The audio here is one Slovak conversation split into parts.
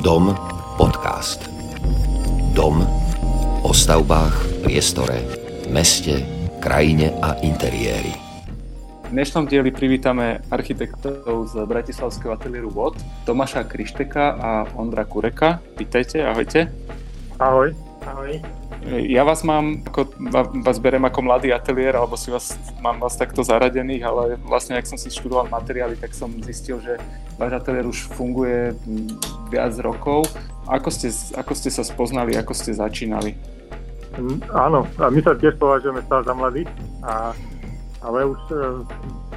Dom podcast. Dom o stavbách, priestore, meste, krajine a interiéri. V dnešnom dieli privítame architektov z Bratislavského ateliéru VOD, Tomáša Krišteka a Ondra Kureka. Vítajte, ahojte. Ahoj. Ahoj. Ja vás mám, ako, vás berem ako mladý ateliér, alebo si vás, mám vás takto zaradených, ale vlastne, ak som si študoval materiály, tak som zistil, že váš ateliér už funguje viac rokov. Ako ste, ako ste sa spoznali, ako ste začínali? Mm, áno, a my sa tiež považujeme stále za mladí, a, ale už e,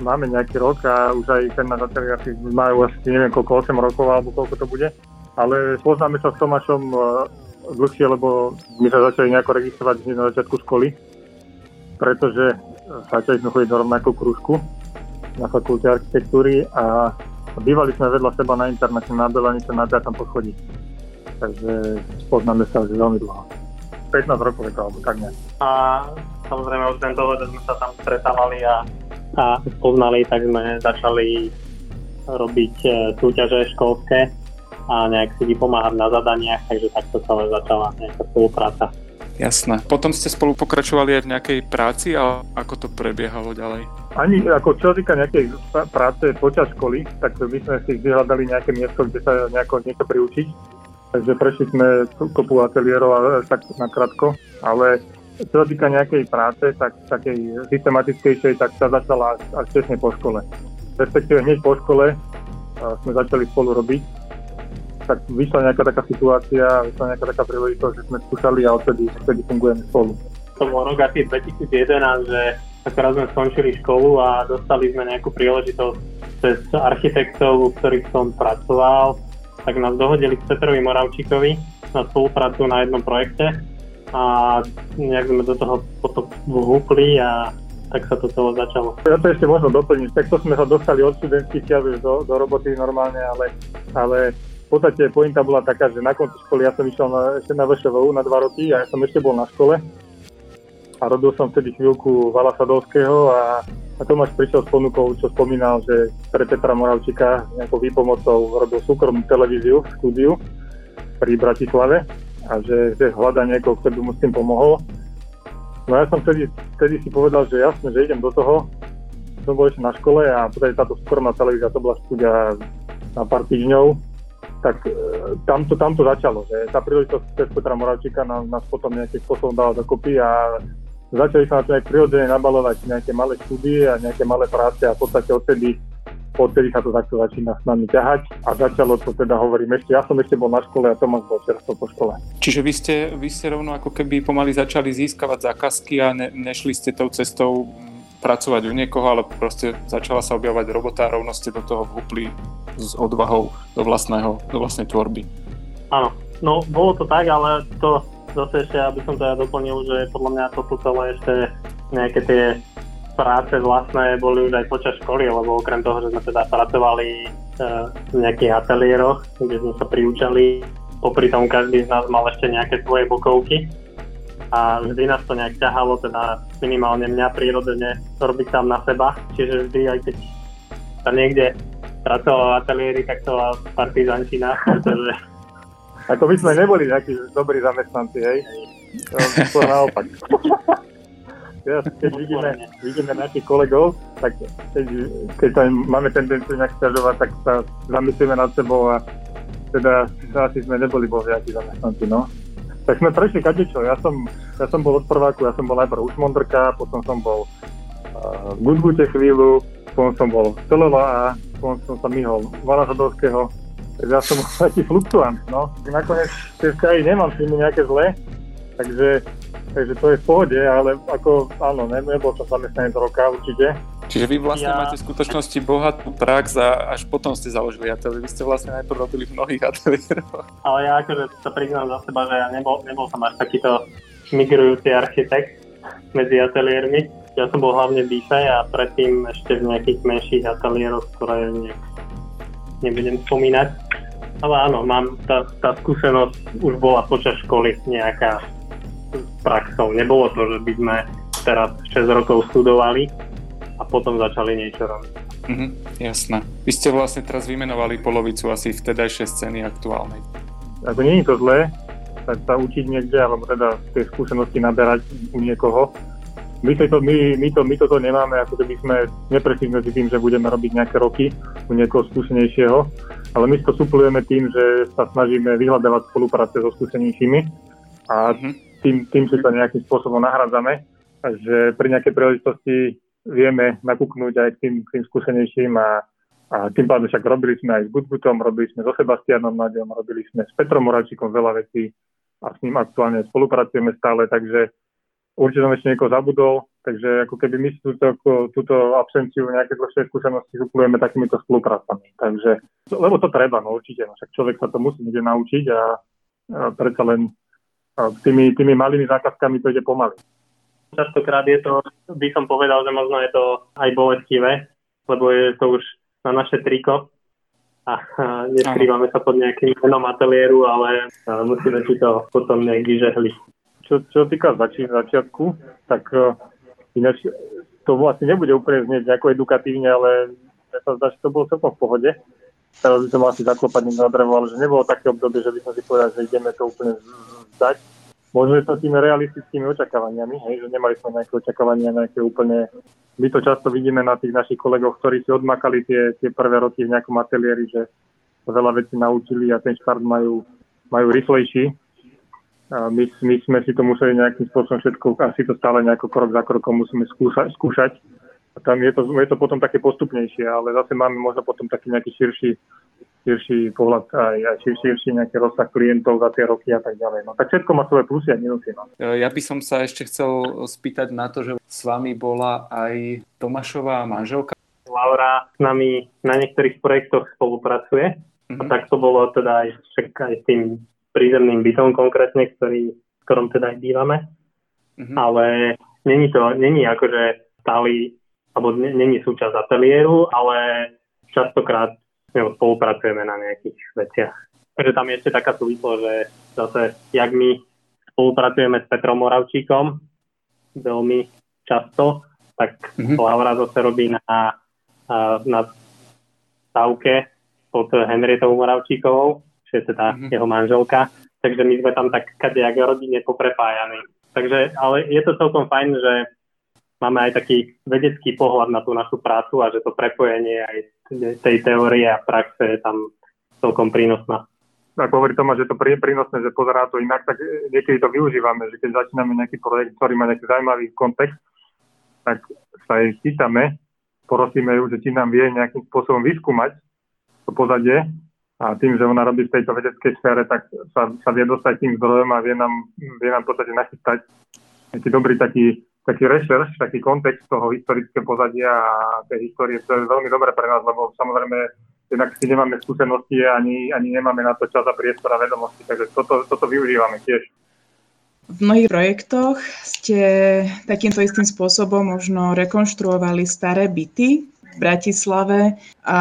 máme nejaký rok a už aj ten náš ateliér majú asi neviem koľko, 8 rokov alebo koľko to bude. Ale poznáme sa s Tomášom e, dlhšie, lebo my sa začali nejako registrovať na začiatku školy, pretože začali sme chodiť do rovnakú krúžku na fakulte architektúry a bývali sme vedľa seba na internete na Belanice na 5. poschodí. Takže poznáme sa už veľmi dlho. 15 rokov je to, alebo tak nejak. A samozrejme od toho, že sme sa tam stretávali a, a poznali, tak sme začali robiť e, súťaže školské a nejak si vypomáhať na zadaniach, takže takto sa začala nejaká spolupráca. Jasné. Potom ste spolu pokračovali aj v nejakej práci a ako to prebiehalo ďalej? Ani ako čo týka nejakej práce počas školy, tak my sme si vyhľadali nejaké miesto, kde sa nejako niečo priučiť. Takže prešli sme kopu ateliérov a tak nakrátko, ale čo sa týka nejakej práce, tak takej systematickejšej, tak sa začala až, až tesne po škole. Respektíve hneď po škole sme začali spolu robiť tak vyšla nejaká taká situácia, vyšla nejaká taká príležitosť, že sme skúšali a odtedy, odtedy fungujeme spolu. To bol rok asi 2011, že akorát sme skončili školu a dostali sme nejakú príležitosť cez architektov, u ktorých som pracoval, tak nás dohodili k Petrovi Moravčíkovi na spoluprácu na jednom projekte a nejak sme do toho potom vhúpli a tak sa to celé začalo. Ja to ešte možno doplniť. Takto sme sa dostali od študentských čias do, do roboty normálne, ale, ale v podstate pointa bola taká, že na konci školy ja som išiel na, ešte na VŠVU na dva roky a ja som ešte bol na škole a robil som vtedy chvíľku Vala Sadovského a, a Tomáš prišiel s ponukou, čo spomínal, že pre Petra Moravčíka nejakou výpomocou robil súkromnú televíziu, štúdiu pri Bratislave a že, že hľada niekoho, kto by mu s tým pomohol. No ja som vtedy, vtedy si povedal, že jasne, že idem do toho. Som bol ešte na škole a potom táto súkromná televízia, to bola štúdia na pár týždňov tak e, tam to, tam to začalo, že tá príležitosť cez Petra Moravčíka nám, nás potom nejakým spôsobom dala dokopy a začali sa na to nejak prirodzene nabalovať nejaké malé štúdie a nejaké malé práce a v podstate odtedy odtedy sa to takto začína s nami ťahať a začalo to teda, hovorím ešte, ja som ešte bol na škole a Tomáš bol čerstvo po škole. Čiže vy ste, vy ste rovno ako keby pomaly začali získavať zákazky a ne, nešli ste tou cestou pracovať u niekoho, ale proste začala sa objavať robota a rovno ste do toho vhúpli s odvahou do, vlastného, do vlastnej tvorby. Áno, no bolo to tak, ale to zase ešte, aby som teda doplnil, že podľa mňa toto celé ešte nejaké tie práce vlastné boli už aj počas školy, lebo okrem toho, že sme teda pracovali e, v nejakých ateliéroch, kde sme sa priúčali, popri tom každý z nás mal ešte nejaké svoje bokovky a vždy nás to nejak ťahalo, teda minimálne mňa prírodene robiť tam na seba, čiže vždy aj keď sa niekde pracoval v ateliéri, tak to bola partizančina, pretože... Ako by sme neboli nejakí dobrí zamestnanci, hej? To naopak. Teraz, keď vidíme, vidíme našich kolegov, tak keď, keď tam máme tendenciu nejak stiažovať, tak sa zamyslíme nad sebou a teda asi sme neboli bol nejakí zamestnanci, no. Tak sme prešli kadečo. Ja som, ja som bol od prváku, ja som bol najprv už Mondrka, potom som bol uh, v Gudgute chvíľu, potom som bol Celela a potom som sa myhol Vala Zadovského. Takže ja som taký fluktuant, no. Nakoniec tie vzťahy nemám s nimi nejaké zlé, takže, takže to je v pohode, ale ako, áno, nebol som zamestnanec roka určite. Čiže vy vlastne ja... máte v skutočnosti bohatú prax a až potom ste založili ateliér. Vy ste vlastne najprv robili v mnohých ateliéroch. Ale ja akože sa priznám za seba, že ja nebol, nebol som až takýto migrujúci architekt medzi ateliérmi ja som bol hlavne v a predtým ešte v nejakých menších ateliéroch, ktoré nejak nebudem spomínať. Ale áno, mám, tá, tá skúsenosť už bola počas školy nejaká s praxou. Nebolo to, že by sme teraz 6 rokov studovali a potom začali niečo robiť. Mhm, jasné. Vy ste vlastne teraz vymenovali polovicu asi vtedajšej scény aktuálnej. ako nie je to zlé, tak sa učiť niekde, alebo teda tie skúsenosti naberať u niekoho. My, to, my, my, to, my toto nemáme, ako keby sme neprešli medzi tým, že budeme robiť nejaké roky u niekoho skúsenejšieho, ale my to suplujeme tým, že sa snažíme vyhľadávať spolupráce so skúsenejšími a mhm. tým, tým si to nejakým spôsobom nahradzame, že pri nejakej príležitosti vieme nakúknúť aj k tým, tým skúsenejším a a tým pádom však robili sme aj s Gutgutom, robili sme so Sebastianom Naďom, robili sme s Petrom Moravčíkom veľa vecí a s ním aktuálne spolupracujeme stále, takže určite som ešte niekoho zabudol, takže ako keby my túto, túto absenciu nejaké dlhšie skúsenosti suplujeme takýmito spoluprácami. Takže, lebo to treba, no určite, no však človek sa to musí niekde naučiť a, a predsa len a tými, tými malými zákazkami to ide pomaly. Častokrát je to, by som povedal, že možno je to aj bolestivé, lebo je to už na naše triko a neskrývame sa pod nejakým menom ateliéru, ale musíme si to potom nejak vyžehli. Čo, čo týka zači- začiatku, tak uh, ináč to vlastne nebude úplne znieť nejako edukatívne, ale ja sa zdá, že to bolo celkom v pohode. Teraz by som asi zaklopať na drevo, ale že nebolo také obdobie, že by som si povedal, že ideme to úplne zdať možno to tými realistickými očakávaniami, hej, že nemali sme nejaké očakávania, nejaké úplne... My to často vidíme na tých našich kolegoch, ktorí si odmakali tie, tie prvé roky v nejakom ateliéri, že veľa vecí naučili a ten štart majú, majú rýchlejší. A my, my sme si to museli nejakým spôsobom všetko, asi to stále nejako krok za krokom musíme skúšať. skúšať. A tam je to, je to potom také postupnejšie, ale zase máme možno potom taký nejaký širší širší pohľad aj, aj širší, širší nejaký rozsah klientov za tie roky a tak ďalej. No tak všetko má svoje plusy a minusy. No. E, ja by som sa ešte chcel spýtať na to, že s vami bola aj Tomášová manželka. Laura s nami na niektorých projektoch spolupracuje mm-hmm. a mhm. tak to bolo teda aj, aj s tým prízemným bytom konkrétne, ktorý, v ktorom teda aj bývame. Mm-hmm. Ale není to, není akože stály, alebo není súčasť ateliéru, ale častokrát ňou spolupracujeme na nejakých veciach. Takže tam je ešte taká súvislosť, že zase, jak my spolupracujeme s Petrom Moravčíkom veľmi často, tak mm-hmm. Laura zase robí na, na stavke pod Henrietovou Moravčíkovou, čo je teda mm-hmm. jeho manželka. Takže my sme tam tak kadejak rodine poprepájani. Takže, ale je to celkom fajn, že máme aj taký vedecký pohľad na tú našu prácu a že to prepojenie aj tej teórie a praxe je tam celkom prínosná. Ak hovorí Tomáš, že to je prínosné, že pozerá to inak, tak niekedy to využívame, že keď začíname nejaký projekt, ktorý má nejaký zaujímavý kontext, tak sa jej pýtame, prosíme ju, že či nám vie nejakým spôsobom vyskúmať to pozadie a tým, že ona robí v tejto vedeckej sfére, tak sa, sa vie dostať tým zdrojom a vie nám, vie nám v podstate nachystať nejaký dobrý taký taký rešerš, taký kontext toho historického pozadia a tej histórie, to je veľmi dobré pre nás, lebo samozrejme jednak si nemáme skúsenosti ani, ani nemáme na to čas a priestor a vedomosti, takže toto, toto využívame tiež. V mnohých projektoch ste takýmto istým spôsobom možno rekonštruovali staré byty v Bratislave a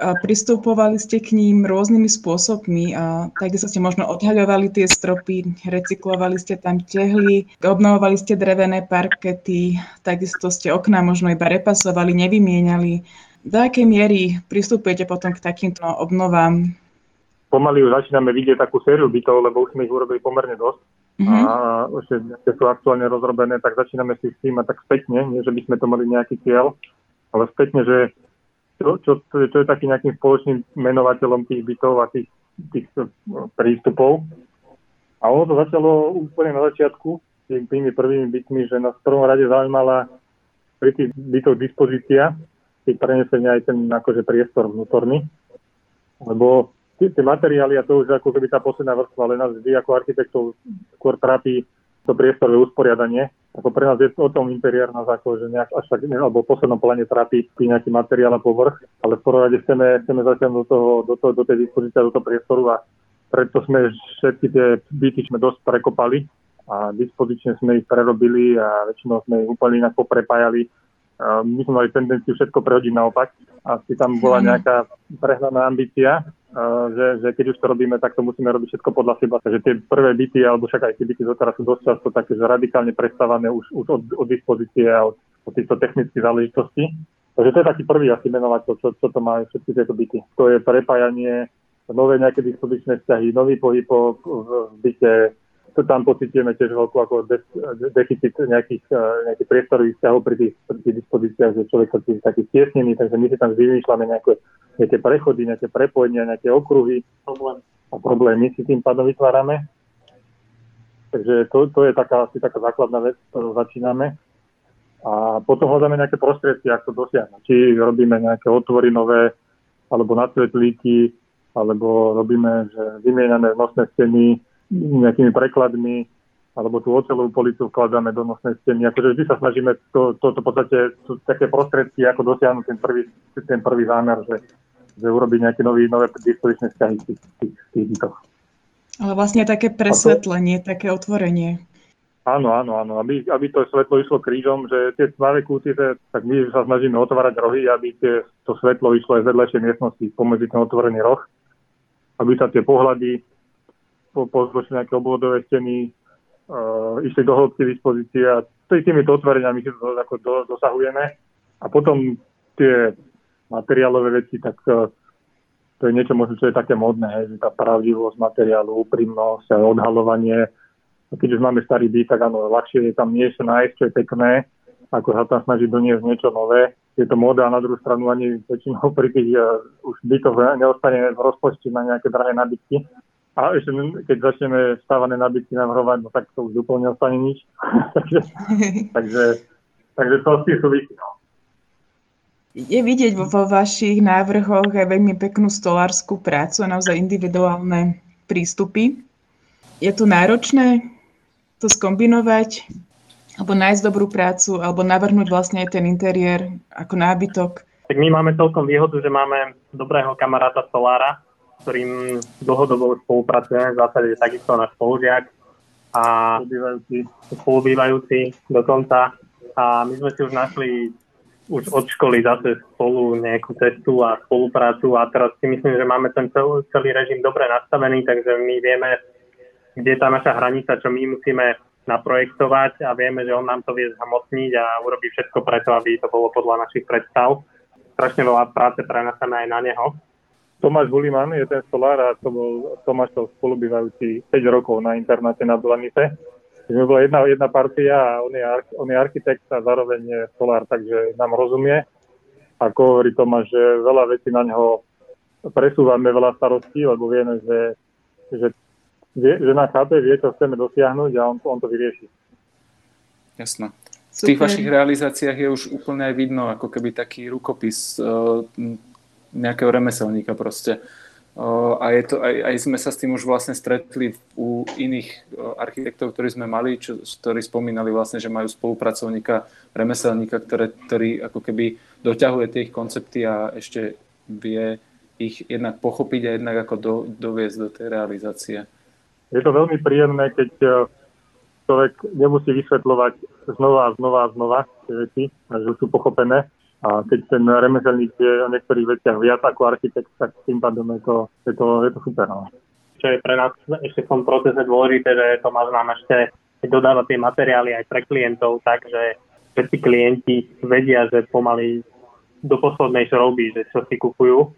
a pristupovali ste k ním rôznymi spôsobmi a takisto ste možno odhaľovali tie stropy, recyklovali ste tam tehly, obnovovali ste drevené parkety, takisto ste okná možno iba repasovali, nevymieniali. Do akej miery pristupujete potom k takýmto obnovám? Pomaly už začíname vidieť takú sériu bytov, lebo už sme ich urobili pomerne dosť. Mm-hmm. A ešte, keď sú aktuálne rozrobené, tak začíname si s tým a tak spätne, nie že by sme to mali nejaký cieľ, ale spätne, že čo, čo, čo je takým nejakým spoločným menovateľom tých bytov a tých, tých no, prístupov. A ono to začalo úplne na začiatku, tým, tými prvými bytmi, že nás v prvom rade zaujímala pri tých bytoch dispozícia, keď prenesenie aj ten akože priestor vnútorný, lebo tie, tie materiály a to už ako keby tá posledná vrstva, ale nás vždy ako architektov skôr trápi to priestorové usporiadanie. Ako pre nás je o tom interiér nás ako, že nejak až tak, alebo v poslednom pláne trápi nejaký materiál a povrch, ale v prvom rade chceme, chceme zatiaľ do, toho, do, toho, do tej dispozície, do toho priestoru a preto sme všetky tie byty sme dosť prekopali a dispozične sme ich prerobili a väčšinou sme ich úplne inak poprepájali. My sme mali tendenciu všetko prehodiť naopak. Asi tam bola mhm. nejaká prehnaná ambícia že, že keď už to robíme, tak to musíme robiť všetko podľa seba. Takže tie prvé byty, alebo však aj tie byty doteraz sú dosť často také, že radikálne prestávané už, už od, od dispozície a od, od týchto technických záležitostí. Takže to je taký prvý asi menovateľ, čo, čo to má všetky tieto byty. To je prepájanie nové nejaké dispozičné vzťahy, nový pohyb po, v byte, to tam pocitujeme tiež veľkú ako de, deficit nejakých, nejakých priestorových vzťahov pri tých, pri tých dispozíciách, že človek sa tým taký stiesnený, takže my si tam vymýšľame nejaké, nejaké prechody, nejaké prepojenia, nejaké okruhy a problémy si tým pádom vytvárame. Takže to, to je taká, asi taká základná vec, ktorú začíname. A potom hľadáme nejaké prostriedky, ako to dosiahnuť. Či robíme nejaké otvory nové, alebo nadsvetlíky, alebo robíme, že vymieňame nosné steny nejakými prekladmi, alebo tú oceľovú policu vkladáme do nosnej steny. Akože vždy sa snažíme to, to, to v podstate sú také prostriedky, ako dosiahnuť ten prvý, ten prvý zámer, že, že urobiť nejaké nový, nové dispozičné vzťahy v tých, tých, tých bytoch. Ale vlastne také presvetlenie, to... také otvorenie. Áno, áno, áno. Aby, aby to svetlo išlo krížom, že tie tmavé kúty, tak my sa snažíme otvárať rohy, aby tie, to svetlo išlo aj z vedľajšej miestnosti pomedzi ten otvorený roh. Aby sa tie pohľady po, pozločili nejaké obvodové steny, uh, išli do hĺbky dispozície a týmito otvoreniami si to ako do, dosahujeme. A potom tie materiálové veci, tak uh, to je niečo možno, čo je také modné, hej, že tá pravdivosť materiálu, úprimnosť a odhalovanie. A keď už máme starý byt, tak áno, ľahšie je tam niečo nájsť, čo je pekné, ako sa tam snažiť doniesť niečo nové. Je to móda a na druhú stranu ani väčšinou pri tých uh, už bytoch neostane v rozpočte na nejaké drahé nabytky. A ešte keď začneme stávané nabytky navrhovať, no tak to už úplne ostane nič. takže, takže, takže to s tým súvisí. No je vidieť vo, vo vašich návrhoch aj veľmi peknú stolárskú prácu a naozaj individuálne prístupy. Je to náročné to skombinovať, alebo nájsť dobrú prácu, alebo navrhnúť vlastne aj ten interiér ako nábytok? Tak my máme celkom výhodu, že máme dobrého kamaráta Solára, ktorým dlhodobo spolupracujeme, v zásade takisto náš spolužiak a spolubývajúci, dokonca. A my sme si už našli už od školy zase spolu nejakú cestu a spoluprácu a teraz si myslím, že máme ten celý, celý režim dobre nastavený, takže my vieme, kde je tá naša hranica, čo my musíme naprojektovať a vieme, že on nám to vie zhamotniť a urobí všetko preto, aby to bolo podľa našich predstav. Strašne veľa práce preneseme aj na neho. Tomáš Buliman je ten solár a to bol Tomášov spolubývajúci 5 rokov na internáte na Blanite sme bola jedna, jedna partia a on je, on je architekt a zároveň je solár, takže nám rozumie. Ako hovorí Tomáš, že veľa vecí na neho presúvame, veľa starostí, lebo vieme, že, že, vie, že na chápe, vie, čo chceme dosiahnuť a on, on to vyrieši. Jasné. V tých vašich realizáciách je už úplne aj vidno, ako keby taký rukopis uh, nejakého remeselníka proste. A je to, aj, aj sme sa s tým už vlastne stretli u iných architektov, ktorí sme mali, čo, ktorí spomínali vlastne, že majú spolupracovníka, remeselníka, ktoré, ktorý ako keby doťahuje tie ich koncepty a ešte vie ich jednak pochopiť a jednak ako do, doviesť do tej realizácie. Je to veľmi príjemné, keď e, človek nemusí vysvetľovať znova a znova a znova tie veci, že sú pochopené a keď ten remeselník je o niektorých veciach viac ako architekt, tak tým pádom je to, je to, je to super. No. Čo je pre nás ešte v tom procese dôležité, že Tomáš nám ešte dodáva tie materiály aj pre klientov, takže všetci klienti vedia, že pomaly do poslednej šrouby, že čo si kupujú.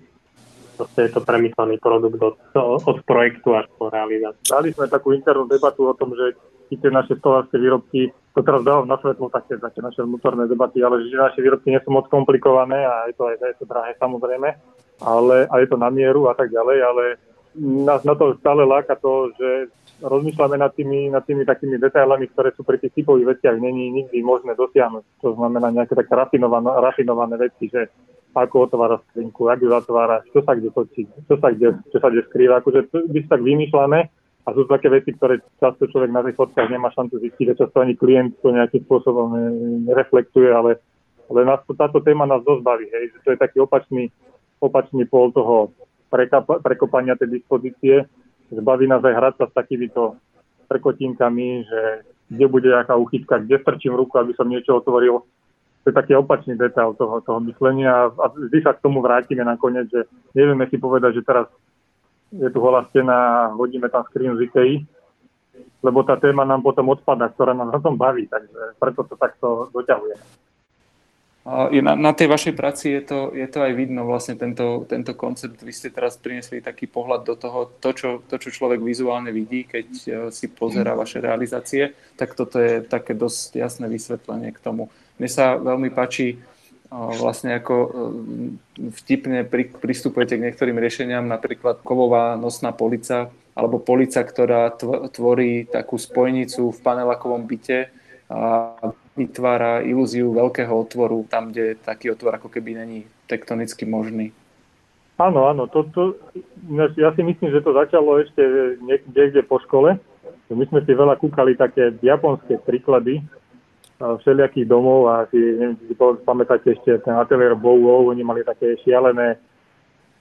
Proste je to premyslený produkt od, od projektu až po realizáciu. Dali sme takú internú debatu o tom, že tie naše stolárske výrobky, to teraz dávam na svetlo také, také naše vnútorné debaty, ale že naše výrobky nie sú moc komplikované a je to aj je to drahé samozrejme, ale a je to na mieru a tak ďalej, ale nás na to stále láka to, že rozmýšľame nad tými, nad tými takými detailami, ktoré sú pri tých typových veciach není nikdy možné dosiahnuť. To znamená nejaké také rafinované, rafinované veci, že ako otvára skrinku, ako ju zatvára, čo sa kde točí, čo sa kde, čo sa kde skrýva. Akože my si tak vymýšľame a sú to také veci, ktoré často človek na tých fotkách nemá šancu zistiť, že často ani klient to nejakým spôsobom nereflektuje, ale, ale nás, táto téma nás dosť baví, hej, že to je taký opačný, opačný pol toho prekapa, prekopania tej dispozície, že baví nás aj hrať sa s takýmito prekotinkami, že kde bude nejaká uchytka, kde strčím ruku, aby som niečo otvoril. To je taký opačný detail toho, toho myslenia a vždy sa k tomu vrátime nakoniec, že nevieme si povedať, že teraz je tu holá stena, hodíme tam skrinu z IKEA, lebo tá téma nám potom odpada, ktorá nás na tom baví, takže preto to takto doťahuje. Na, na tej vašej práci je to, je to aj vidno vlastne tento, tento koncept. Vy ste teraz priniesli taký pohľad do toho, to čo, to, čo človek vizuálne vidí, keď e, si pozera vaše realizácie, tak toto je také dosť jasné vysvetlenie k tomu. Mne sa veľmi páči vlastne ako e, vtipne pristupujete k niektorým riešeniam, napríklad kovová nosná polica, alebo polica, ktorá tvorí takú spojnicu v panelakovom byte a vytvára ilúziu veľkého otvoru tam, kde taký otvor ako keby není tektonicky možný. Áno, áno, to, to, ja si myslím, že to začalo ešte niekde po škole. My sme si veľa kúkali také japonské príklady všelijakých domov a si, neviem, si pamätáte ešte ten ateliér Bow oni mali také šialené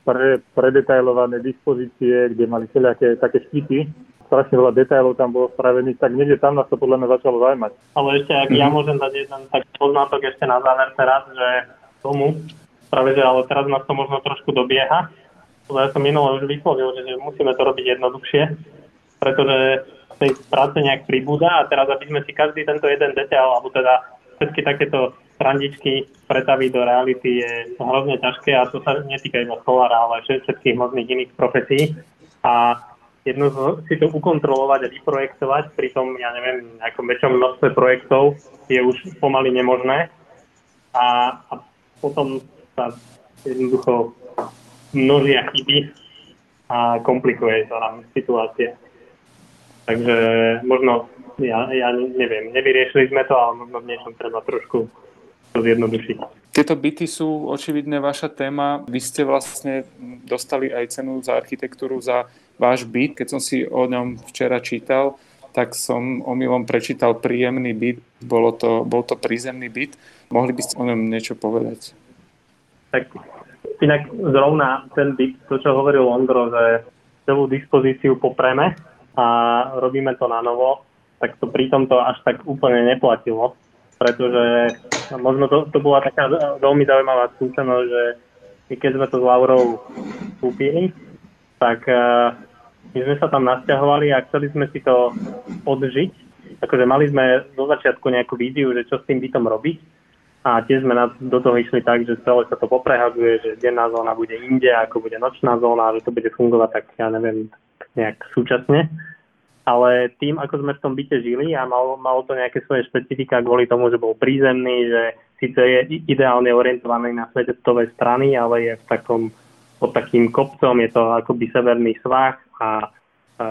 pre, predetajlované dispozície, kde mali všelijaké také štipy strašne veľa detailov tam bolo spravených, tak niekde tam nás to podľa mňa začalo zaujímať. Ale ešte, ak mm-hmm. ja môžem dať jeden tak poznátok ešte na záver teraz, že tomu, práve že ale teraz nás to možno trošku dobieha, ja som minule už vyslovil, že, že musíme to robiť jednoduchšie, pretože tej práce nejak pribúda a teraz, aby sme si každý tento jeden detail, alebo teda všetky takéto strandičky pretaviť do reality je hrozne ťažké a to sa netýka iba stolára, ale všetkých možných iných profesí. A jedno si to ukontrolovať a vyprojektovať, pritom, ja neviem, nejakom väčšom množstve projektov je už pomaly nemožné a, a potom sa jednoducho množia chyby a komplikuje sa nám situácia. Takže možno, ja, ja neviem, nevyriešili sme to, ale možno v niečom treba trošku to zjednodušiť. Tieto byty sú očividne vaša téma. Vy ste vlastne dostali aj cenu za architektúru za váš byt. Keď som si o ňom včera čítal, tak som omylom prečítal príjemný byt. Bolo to, bol to prízemný byt. Mohli by ste o ňom niečo povedať? Tak inak zrovna ten byt, to čo hovoril Ondro, že celú dispozíciu popreme a robíme to na novo, tak to pri tomto až tak úplne neplatilo, pretože možno to, to bola taká veľmi zaujímavá skúsenosť, že keď sme to s Laurou kúpili, tak uh, my sme sa tam nasťahovali a chceli sme si to odžiť. Akože mali sme do začiatku nejakú víziu, že čo s tým bytom robiť. A tiež sme na, do toho išli tak, že celé sa to poprehadzuje, že denná zóna bude inde, ako bude nočná zóna, že to bude fungovať tak, ja neviem, nejak súčasne. Ale tým, ako sme v tom byte žili a malo, malo to nejaké svoje špecifika kvôli tomu, že bol prízemný, že síce je ideálne orientovaný na svetové strany, ale je v takom pod takým kopcom, je to akoby severný svah a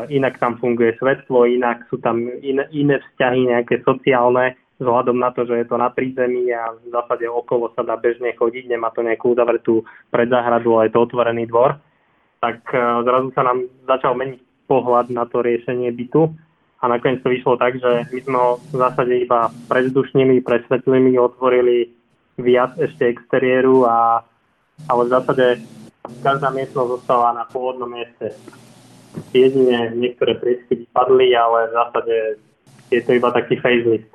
inak tam funguje svetlo, inak sú tam in, iné vzťahy nejaké sociálne, vzhľadom na to, že je to na prízemí a v zásade okolo sa dá bežne chodiť, nemá to nejakú uzavretú predzáhradu, ale je to otvorený dvor, tak e, zrazu sa nám začal meniť pohľad na to riešenie bytu a nakoniec to vyšlo tak, že my sme ho v zásade iba prezdušnili, presvetlili, otvorili viac ešte exteriéru a ale v zásade každá miestnosť zostala na pôvodnom mieste jedine niektoré priesky padli, ale v zásade je to iba taký facelift.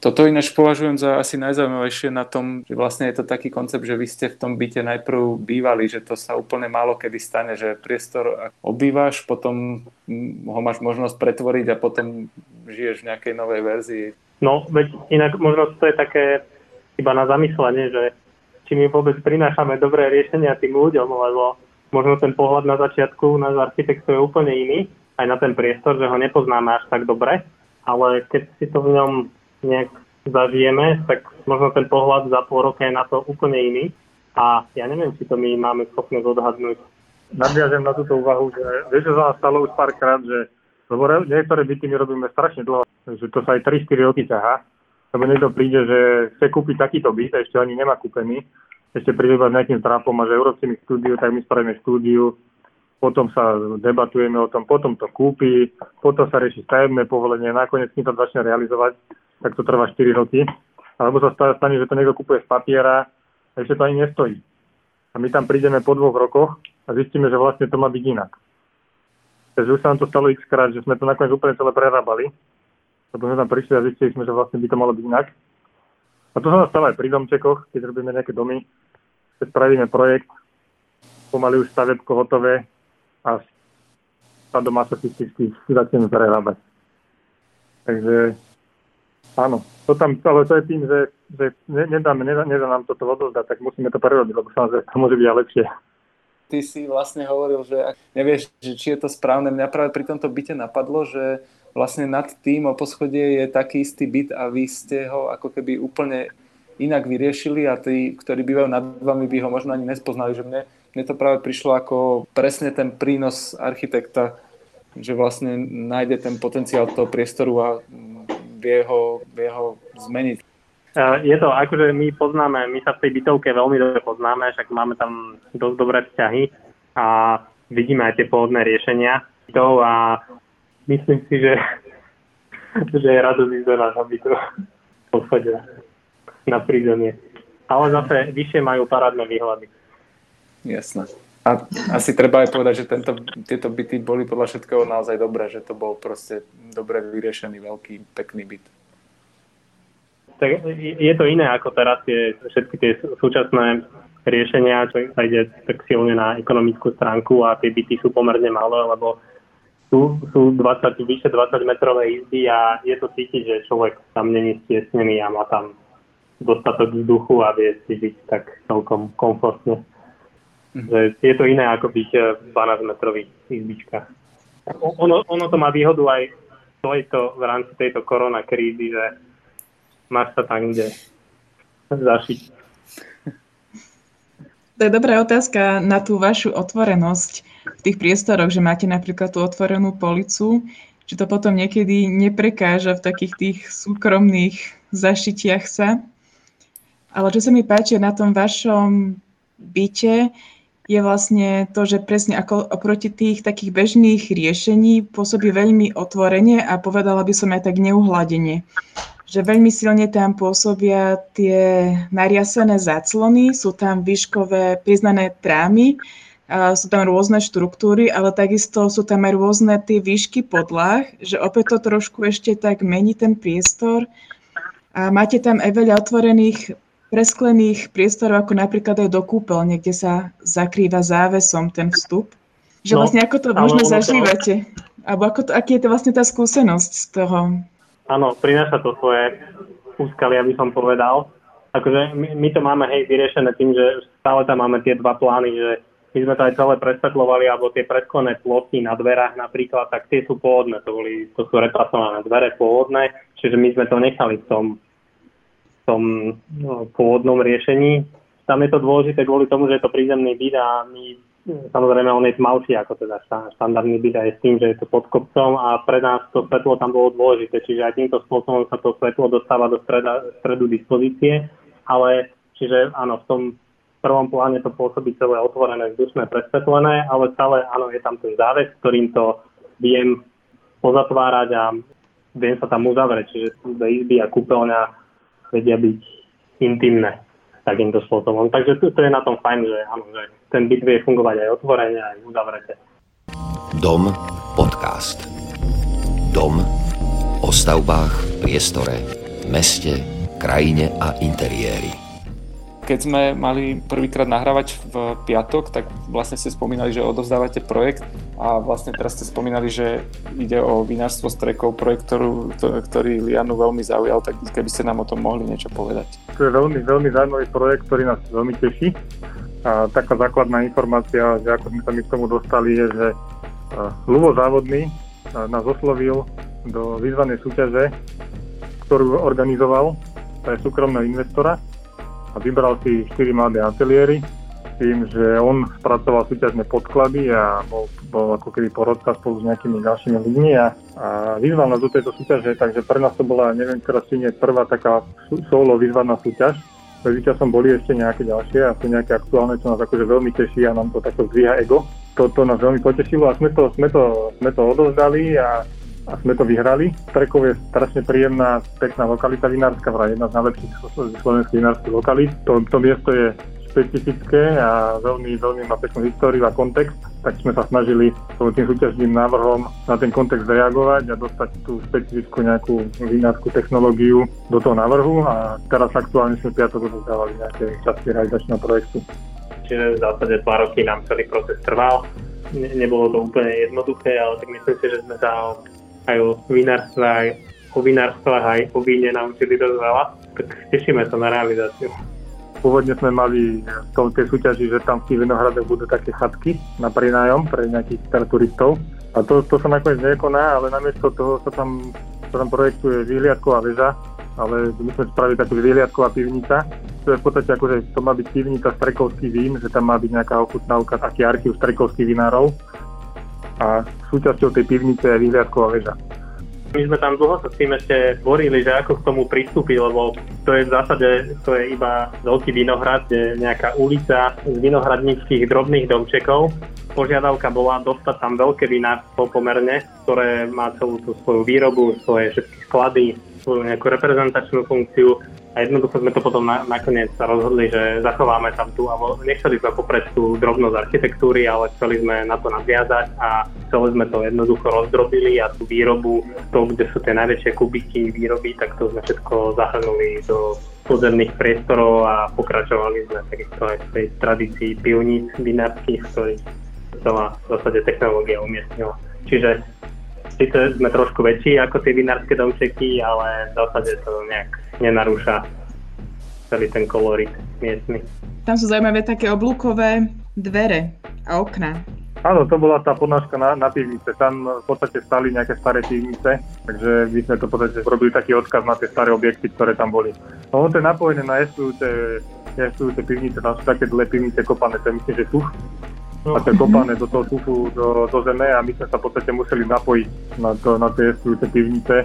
Toto ináč považujem za asi najzaujímavejšie na tom, že vlastne je to taký koncept, že vy ste v tom byte najprv bývali, že to sa úplne málo kedy stane, že priestor obývaš, potom ho máš možnosť pretvoriť a potom žiješ v nejakej novej verzii. No, veď inak možno to je také iba na zamyslenie, že či my vôbec prinášame dobré riešenia tým ľuďom, lebo možno ten pohľad na začiatku náš architektov je úplne iný, aj na ten priestor, že ho nepoznáme až tak dobre, ale keď si to v ňom nejak zažijeme, tak možno ten pohľad za pol roka je na to úplne iný. A ja neviem, či to my máme schopnosť odhadnúť. Nadviažem na túto úvahu, že vieš, že sa stalo už párkrát, že lebo niektoré byty my robíme strašne dlho, že to sa aj 3-4 roky ťahá, lebo niekto príde, že chce kúpiť takýto byt, ešte ani nemá kúpený. Ešte príde s nejakým trápom a že mi štúdiu, tak my spravíme štúdiu, potom sa debatujeme o tom, potom to kúpi, potom sa rieši stavebné povolenie, nakoniec kým to začne realizovať, tak to trvá 4 roky. Alebo sa stane, že to niekto kúpuje z papiera a ešte to ani nestojí. A my tam prídeme po dvoch rokoch a zistíme, že vlastne to má byť inak. Takže už sa nám to stalo x krát, že sme to nakoniec úplne celé prerábali, lebo sme tam prišli a zistili sme, že vlastne by to malo byť inak. A to sa stalo aj pri domčekoch, keď robíme nejaké domy, keď spravíme projekt, pomaly už stavebko hotové a sa do masochistických začneme prerábať. Takže áno, to tam, ale to je tým, že že nedáme, nedá, nedá nám toto odozdať, tak musíme to prerobiť, lebo samozrejme to môže byť aj lepšie. Ty si vlastne hovoril, že nevieš, že či je to správne. Mňa práve pri tomto byte napadlo, že vlastne nad tým o poschodie je taký istý byt a vy ste ho ako keby úplne inak vyriešili a tí, ktorí bývajú nad vami, by ho možno ani nespoznali. Že mne, mne to práve prišlo ako presne ten prínos architekta, že vlastne nájde ten potenciál toho priestoru a vie ho, vie ho zmeniť. Je to, akože my poznáme, my sa v tej bytovke veľmi dobre poznáme, však máme tam dosť dobré vzťahy a vidíme aj tie pôvodné riešenia bytov a myslím si, že, že je rado ísť do nášho bytu poschodie na prízemie. Ale zase vyššie majú parádne výhľady. Jasné. A asi treba aj povedať, že tento, tieto byty boli podľa všetkého naozaj dobré, že to bol proste dobre vyriešený veľký, pekný byt tak je to iné ako teraz tie, všetky tie súčasné riešenia, čo sa ide tak silne na ekonomickú stránku a tie byty sú pomerne malé, lebo sú, sú 20, vyše 20 metrové izby a je to cítiť, že človek tam není stiesnený a má tam dostatok vzduchu a vie si byť tak celkom komfortne. Mm. Že je to iné ako byť v 12 metrových izbičkách. Ono, ono to má výhodu aj to, v rámci tejto korona krízy, že máš sa tam kde zašiť. To je dobrá otázka na tú vašu otvorenosť v tých priestoroch, že máte napríklad tú otvorenú policu, či to potom niekedy neprekáža v takých tých súkromných zašitiach sa. Ale čo sa mi páči na tom vašom byte, je vlastne to, že presne ako oproti tých takých bežných riešení pôsobí veľmi otvorene a povedala by som aj tak neuhladenie že veľmi silne tam pôsobia tie nariasené záclony, sú tam výškové priznané trámy, sú tam rôzne štruktúry, ale takisto sú tam aj rôzne tie výšky podlah, že opäť to trošku ešte tak mení ten priestor. A máte tam aj veľa otvorených presklených priestorov, ako napríklad aj do kúpeľne, kde sa zakrýva závesom ten vstup. Že no, vlastne ako to možno zažívate? Alebo ako to, aký je to vlastne tá skúsenosť z toho? áno, prináša to svoje úskaly, aby som povedal. Akože my, my to máme hej vyriešené tým, že stále tam máme tie dva plány, že my sme to aj celé presvetľovali, alebo tie predkloné plochy na dverách napríklad, tak tie sú pôvodné, to, boli, to sú repasované dvere pôvodné, čiže my sme to nechali v tom, tom no, pôvodnom riešení. Tam je to dôležité kvôli tomu, že je to prízemný byt a my Samozrejme, on je tmavší ako teda štandardný byt aj s tým, že je to pod kopcom a pre nás to svetlo tam bolo dôležité, čiže aj týmto spôsobom sa to svetlo dostáva do streda, stredu dispozície, ale čiže áno, v tom prvom pláne to pôsobí celé otvorené, vzdušné, presvetlené, ale stále áno, je tam ten záves, ktorým to viem pozatvárať a viem sa tam uzavrieť, čiže izby a kúpeľňa vedia byť intimné takýmto spôsobom. Takže to, to je na tom fajn, že áno, že ten byt vie fungovať aj otvorene, aj uzavrete. Dom podcast. Dom o stavbách, priestore, meste, krajine a interiéri keď sme mali prvýkrát nahrávať v piatok, tak vlastne ste spomínali, že odovzdávate projekt a vlastne teraz ste spomínali, že ide o vinárstvo strekov, projekt, ktorú, ktorý Lianu veľmi zaujal, tak keby ste nám o tom mohli niečo povedať. To je veľmi, veľmi zaujímavý projekt, ktorý nás veľmi teší. A taká základná informácia, že ako sme sa my k tomu dostali, je, že Luvo Závodný nás oslovil do vyzvanej súťaže, ktorú organizoval pre súkromného investora a vybral si 4 mladé ateliéry tým, že on spracoval súťažné podklady a bol, bol ako keby porodca spolu s nejakými ďalšími ľuďmi a, a vyzval nás do tejto súťaže, takže pre nás to bola, neviem teraz či nie, prvá taká solo vyzvaná súťaž. Medzičasom boli ešte nejaké ďalšie a sú nejaké aktuálne, čo nás akože veľmi teší a nám to takto zdvíha ego. To, to nás veľmi potešilo a sme to, sme to, sme to odovzdali a a sme to vyhrali. Strekov je strašne príjemná, pekná lokalita vinárska, vraj jedna z najlepších slovenských vinárskych lokalít. To, to miesto je špecifické a veľmi, veľmi má peknú históriu a kontext, tak sme sa snažili tým súťažným návrhom na ten kontext reagovať a dostať tú špecifickú nejakú vinárskú technológiu do toho návrhu a teraz aktuálne sme piatok dávali nejaké časti realizačného projektu. Čiže v zásade dva roky nám celý proces trval. Ne, nebolo to úplne jednoduché, ale tak myslím si, že sme sa aj o vinárstve, aj o vinárstvách, aj o víne naučili dosť veľa. tak tešíme sa na realizáciu. Pôvodne sme mali v tom tej súťaži, že tam v tých vinohradoch budú také chatky na prinájom pre nejakých teda turistov. A to, to sa nakoniec nekoná, ale namiesto toho sa tam, sa tam projektuje vyhliadková väža, ale my sme spravili takú vyhliadková pivnica. To je v podstate ako, že to má byť pivnica strekovských vín, že tam má byť nejaká ochutnávka, taký archív strekovských vinárov. A súčasťou tej pivnice je vyhliadková väža. My sme tam dlho sa s tým ešte borili, že ako k tomu pristúpiť, lebo to je v zásade to je iba veľký vinohrad, je nejaká ulica z vinohradníckých drobných domčekov. Požiadavka bola dostať tam veľké vinárstvo pomerne, ktoré má celú tú svoju výrobu, svoje všetky sklady, svoju nejakú reprezentačnú funkciu a jednoducho sme to potom na, nakoniec sa rozhodli, že zachováme tam tu a nechceli sme popreť tú drobnosť architektúry, ale chceli sme na to nadviazať a celé sme to jednoducho rozdrobili a tú výrobu, to, kde sú tie najväčšie kubiky výroby, tak to sme všetko zahrnuli do podzemných priestorov a pokračovali sme takisto aj v tej tradícii pivníc vinárských, ktorý celá v zásade technológia umiestnila. Čiže síce sme trošku väčší ako tie vinárske domčeky, ale v zásade to nejak nenarúša celý ten kolorit miestny. Tam sú zaujímavé také oblúkové dvere a okná. Áno, to bola tá podnáška na, na pivnice. Tam v podstate stali nejaké staré pivnice, takže my sme to v podstate robili taký odkaz na tie staré objekty, ktoré tam boli. No to je napojené na jestujúce, jestujúce pivnice, tam sú také dle pivnice kopané, to je myslím, že tuch. To je kopané do toho tuchu, do, do zeme a my sme sa v podstate museli napojiť na, to, na tie jestujúce pivnice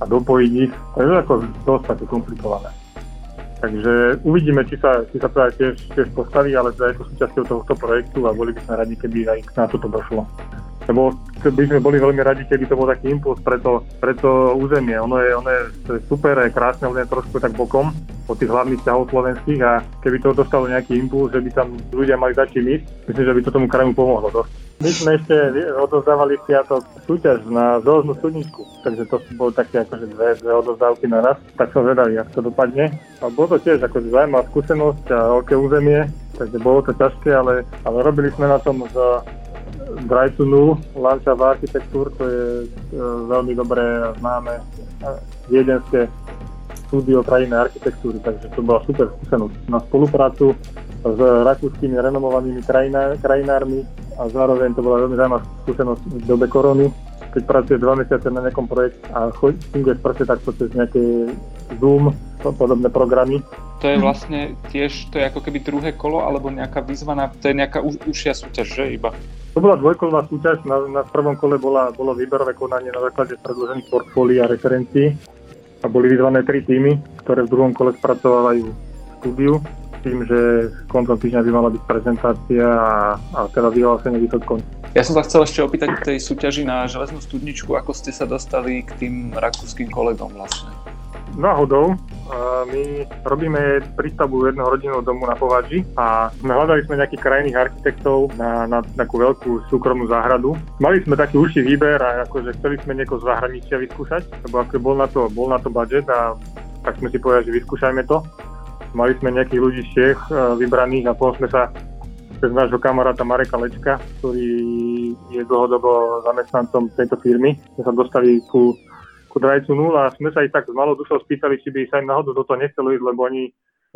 a dopojiť ich. To je ako dosť také komplikované. Takže uvidíme, či sa, či sa to tiež, tiež postaví, ale to je ako súčasťou tohto projektu a boli by sme radi, keby aj na toto došlo. Lebo by sme boli veľmi radi, keby to bol taký impuls pre to, pre to územie. Ono je, ono je, je super, je krásne, len trošku tak bokom od tých hlavných ťahov slovenských a keby to dostalo nejaký impuls, že by tam ľudia mali začať ísť, myslím, že by to tomu kraju pomohlo dosť. My sme ešte odozdávali piatok súťaž na zóznu studničku, takže to boli také akože dve, dve odozdávky na raz, tak som vedavý, ako to dopadne. A bolo to tiež akože zaujímavá skúsenosť a veľké územie, takže bolo to ťažké, ale, ale robili sme na tom z Brightonu, Lanča architektúr, to je e, veľmi dobré a známe viedenské štúdio krajinnej architektúry, takže to bola super skúsenosť na spoluprácu s rakúskymi renomovanými krajinármi a zároveň to bola veľmi zaujímavá skúsenosť v dobe korony, keď pracuje dva mesiace na nejakom projekte a funguje proste takto cez nejaké Zoom, podobné programy. To je vlastne tiež, to je ako keby druhé kolo, alebo nejaká výzva to je nejaká už, užšia súťaž, že iba? To bola dvojkolová súťaž, na, na prvom kole bola, bolo výberové konanie na základe predložených portfólií a referencií a boli vyzvané tri týmy, ktoré v druhom kole spracovávajú štúdiu tým, že koncom týždňa by mala byť prezentácia a, a teda vyhlásenie výsledkov. Ja som sa chcel ešte opýtať k tej súťaži na železnú studničku, ako ste sa dostali k tým rakúskym kolegom vlastne? Náhodou. My robíme prístavbu jedného rodinného domu na Považi a hľadali sme nejakých krajných architektov na, na takú veľkú súkromnú záhradu. Mali sme taký užší výber a akože chceli sme niekoho z zahraničia vyskúšať, lebo ako bol na to, bol na to budget a tak sme si povedali, že vyskúšajme to. Mali sme nejakých ľudí z Čech e, vybraných a potom sme sa cez nášho kamaráta Mareka Lečka, ktorý je dlhodobo zamestnancom tejto firmy, sme sa dostali ku, ku Drajcu 0 a sme sa ich tak s malou dušou spýtali, či by sa im náhodou do toho nechcelo ísť, lebo oni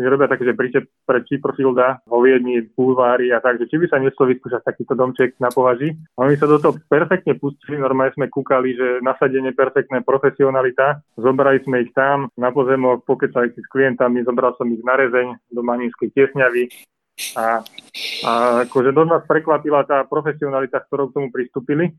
robia také, že príte pre Chipperfielda, vo Viedni, bulvári a tak, že či by sa nechcelo vyskúšať takýto domček na považi. A oni sa do toho perfektne pustili, normálne sme kúkali, že nasadenie perfektné, profesionalita. Zobrali sme ich tam na pozemok, pokecali si s klientami, zobral som ich na rezeň do Maninskej tiesňavy. A, a akože do nás prekvapila tá profesionalita, s ktorou k tomu pristúpili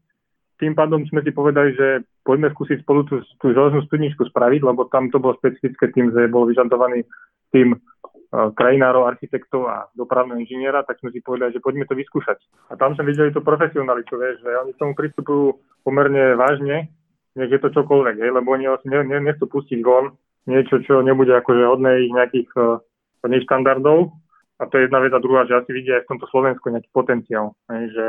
tým pádom sme si povedali, že poďme skúsiť spolu tú, tú železnú studničku spraviť, lebo tam to bolo specifické tým, že bol vyžadovaný tým uh, krajinárov, architektov a dopravného inžiniera, tak sme si povedali, že poďme to vyskúšať. A tam sme videli tú profesionalitu, že oni k tomu pristupujú pomerne vážne, nech je to čokoľvek, hej, lebo oni ne, ne, nechcú pustiť von niečo, čo nebude akože hodné ich nejakých uh, štandardov. A to je jedna vec a druhá, že asi vidia aj v tomto Slovensku nejaký potenciál, hej, že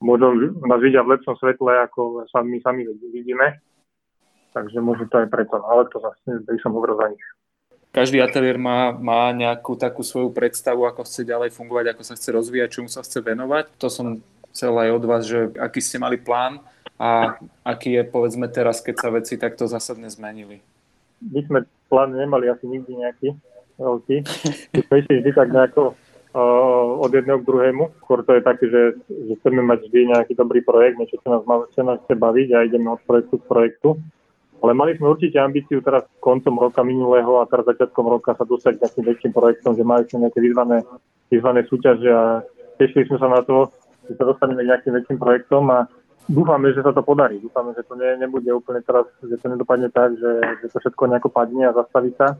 možno nás vidia v lepšom svetle, ako sa my sami vidíme. Takže možno to aj preto, ale to zase by som hovoril za nich. Každý ateliér má, má nejakú takú svoju predstavu, ako chce ďalej fungovať, ako sa chce rozvíjať, čomu sa chce venovať. To som chcel aj od vás, že aký ste mali plán a aký je povedzme teraz, keď sa veci takto zásadne zmenili. My sme plán nemali asi nikdy nejaký veľký. Išli vždy tak nejako od jedného k druhému. Skôr to je také, že, že chceme mať vždy nejaký dobrý projekt, niečo, čo nás, čo nás chce baviť a ideme od projektu k projektu. Ale mali sme určite ambíciu teraz koncom roka minulého a teraz začiatkom roka sa dostať k nejakým väčším projektom, že mali sme nejaké vyzvané, vyzvané súťaže a tešili sme sa na to, že sa dostaneme k nejakým väčším projektom a dúfame, že sa to podarí. Dúfame, že to ne, nebude úplne teraz, že to nedopadne tak, že, že to všetko nejako padne a zastaví sa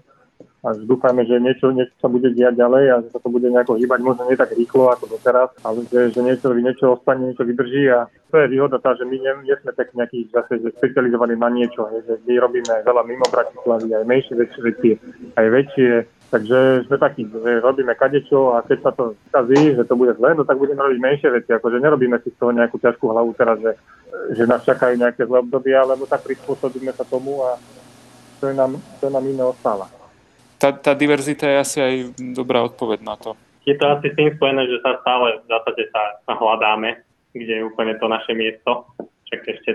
a dúfajme, že niečo, niečo sa bude diať ďalej a že sa to bude nejako hýbať, možno nie tak rýchlo ako doteraz, ale že, že niečo, niečo ostane, niečo vydrží a to je výhoda tá, že my nie, nie sme tak nejaký zase že špecializovaní na niečo, že my robíme veľa mimo Bratislavy, aj menšie veci, aj väčšie, takže sme takí, že robíme kadečo a keď sa to skazí, že to bude zle, no tak budeme robiť menšie veci, akože nerobíme si z toho nejakú ťažkú hlavu teraz, že, že nás čakajú nejaké zlé obdobia, lebo tak prispôsobíme sa tomu a to je nám, to je nám iné ostáva tá, tá diverzita je asi aj dobrá odpoveď na to. Je to asi s tým spojené, že sa stále v zásade sa, sa hľadáme, kde je úplne to naše miesto. Však ešte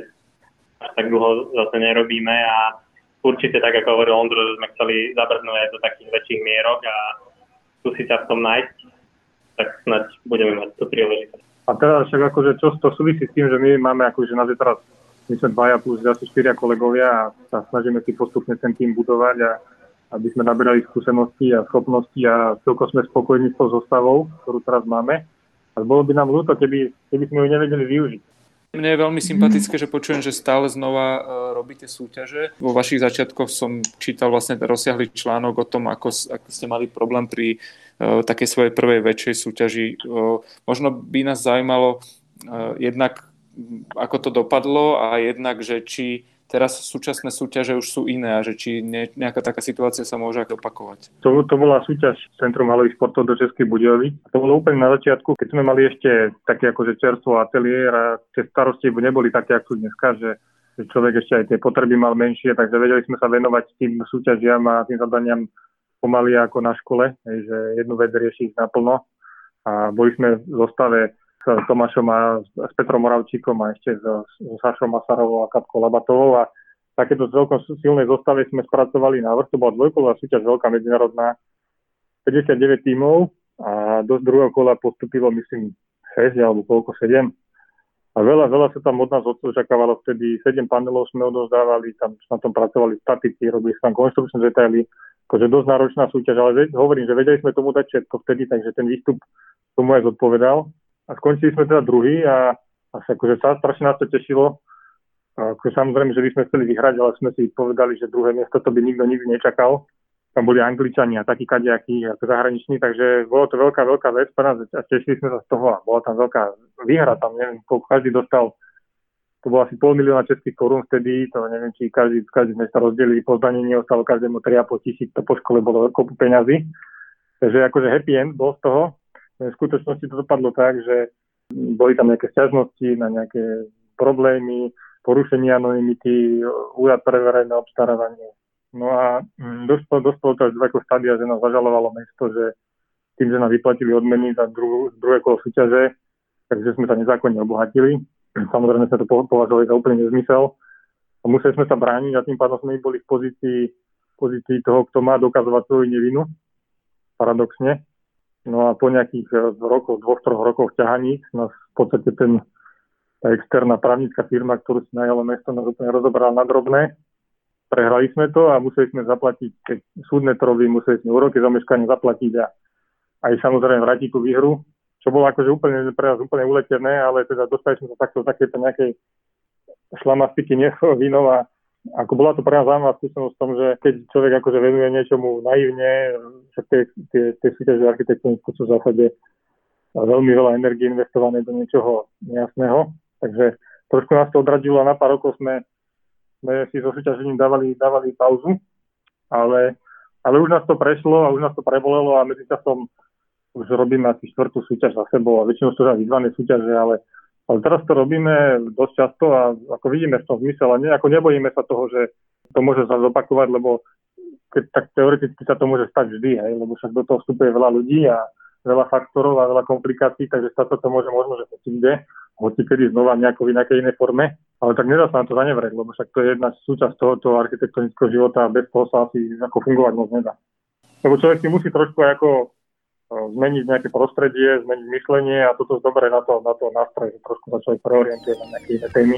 až tak dlho zase nerobíme a určite tak, ako hovoril Ondro, že sme chceli zabrnúť aj do takých väčších mierok a skúsiť sa v tom nájsť, tak snať budeme mať tú príležitosť. A teraz však akože čo to súvisí s tým, že my máme akože nás je teraz my sme dvaja plus asi štyria kolegovia a sa snažíme si postupne ten tým budovať a aby sme naberali skúsenosti a schopnosti a celko sme spokojní s tou zostavou, ktorú teraz máme. A bolo by nám ľúto, keby, keby sme ju nevedeli využiť. Mne je veľmi sympatické, že počujem, že stále znova uh, robíte súťaže. Vo vašich začiatkoch som čítal vlastne rozsiahly článok o tom, ako, ako ste mali problém pri uh, takej svojej prvej väčšej súťaži. Uh, možno by nás zaujímalo uh, jednak, ako to dopadlo a jednak, že či teraz súčasné súťaže už sú iné a že či ne, nejaká taká situácia sa môže opakovať. To, to bola súťaž Centrum halových sportov do Českej Budovy. To bolo úplne na začiatku, keď sme mali ešte také akože čerstvo ateliér a tie starosti neboli také, ako sú dneska, že že človek ešte aj tie potreby mal menšie, takže vedeli sme sa venovať tým súťažiam a tým zadaniam pomaly ako na škole, že jednu vec riešiť naplno. A boli sme v zostave Tomášom a s Petrom Moravčíkom a ešte s Sašom Masarovou a Katkou Labatovou. A takéto celkom silnej zostave sme spracovali návrh. To bola dvojkolová súťaž veľká medzinárodná, 59 tímov a do druhého kola postupilo myslím 6 alebo koľko 7. A veľa, veľa sa tam od nás očakávalo vtedy, 7 panelov sme odozdávali, tam na tom pracovali statiky, robili sa tam konštrukčné detaily, akože dosť náročná súťaž, ale hovorím, že vedeli sme tomu dať všetko vtedy, takže ten výstup tomu aj zodpovedal a skončili sme teda druhý a, a akože sa strašne nás to tešilo. A ako samozrejme, že by sme chceli vyhrať, ale sme si povedali, že druhé miesto to by nikto nikdy nečakal. Tam boli Angličania, takí kadejakí, ako zahraniční, takže bolo to veľká, veľká vec pre nás a tešili sme sa z toho a bola tam veľká výhra, tam neviem, koľko každý dostal to bolo asi pol milióna českých korún vtedy, to neviem, či každý, každý sme sa rozdelili po zdanení, ostalo každému 3,5 tisíc, to po škole bolo kopu peňazí. Takže akože happy end bol z toho v skutočnosti to dopadlo tak, že boli tam nejaké sťažnosti na nejaké problémy, porušenie anonymity, úrad pre verejné obstarávanie. No a mm, dospelo, dospelo to až do takého stadia, že nás zažalovalo mesto, že tým, že nám vyplatili odmeny za druhú, druhé kolo súťaže, takže sme sa nezákonne obohatili. Samozrejme sme to považovali za úplne nezmysel. A museli sme sa brániť a tým pádom sme boli v pozícii, pozícii toho, kto má dokazovať svoju nevinu. Paradoxne. No a po nejakých eh, rokoch, dvoch, troch rokoch ťahaní nás v podstate ten, tá externá právnická firma, ktorú si najalo mesto, nás úplne rozobrala na drobné. Prehrali sme to a museli sme zaplatiť keď súdne trovy, museli sme úroky za meškanie zaplatiť a aj samozrejme vrátiť tú výhru, čo bolo akože úplne pre nás úplne uletené, ale teda dostali sme sa takto takéto nejakej šlamastiky a ako bola to pre nás zaujímavá skúsenosť v tom, že keď človek akože venuje niečomu naivne, že tie, tie, tie súťaže architektonické sú v zásade veľmi veľa energie investované do niečoho nejasného, takže trošku nás to odradilo a na pár rokov sme, sme si so súťažením dávali, dávali pauzu, ale, ale už nás to prešlo a už nás to prebolelo a medzičasom už robíme asi štvrtú súťaž za sebou a väčšinou sú to vyzvané súťaže, ale ale teraz to robíme dosť často a ako vidíme v tom zmysel a nejako nebojíme sa toho, že to môže sa zopakovať, lebo keď, tak teoreticky sa to môže stať vždy, hej, lebo však do toho vstupuje veľa ľudí a veľa faktorov a veľa komplikácií, takže sa to môže možno, že hoci kde, hoci kedy znova nejako v nejakej inej forme. ale tak nedá sa na to zanevrieť, lebo však to je jedna súčasť tohoto architektonického života a bez toho sa asi ako fungovať moc nedá. Lebo človek si musí trošku ako zmeniť nejaké prostredie, zmeniť myslenie a toto dobre na to, na to nástroj, že trošku sa človek preorientuje na nejaké iné témy.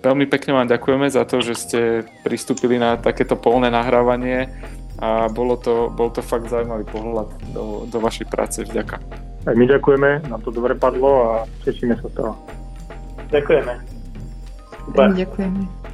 Veľmi pekne vám ďakujeme za to, že ste pristúpili na takéto polné nahrávanie a bolo to, bol to fakt zaujímavý pohľad do, do vašej práce. Vďaka. Aj my ďakujeme, nám to dobre padlo a tešíme sa z toho. Ďakujeme. Super. Ďakujeme.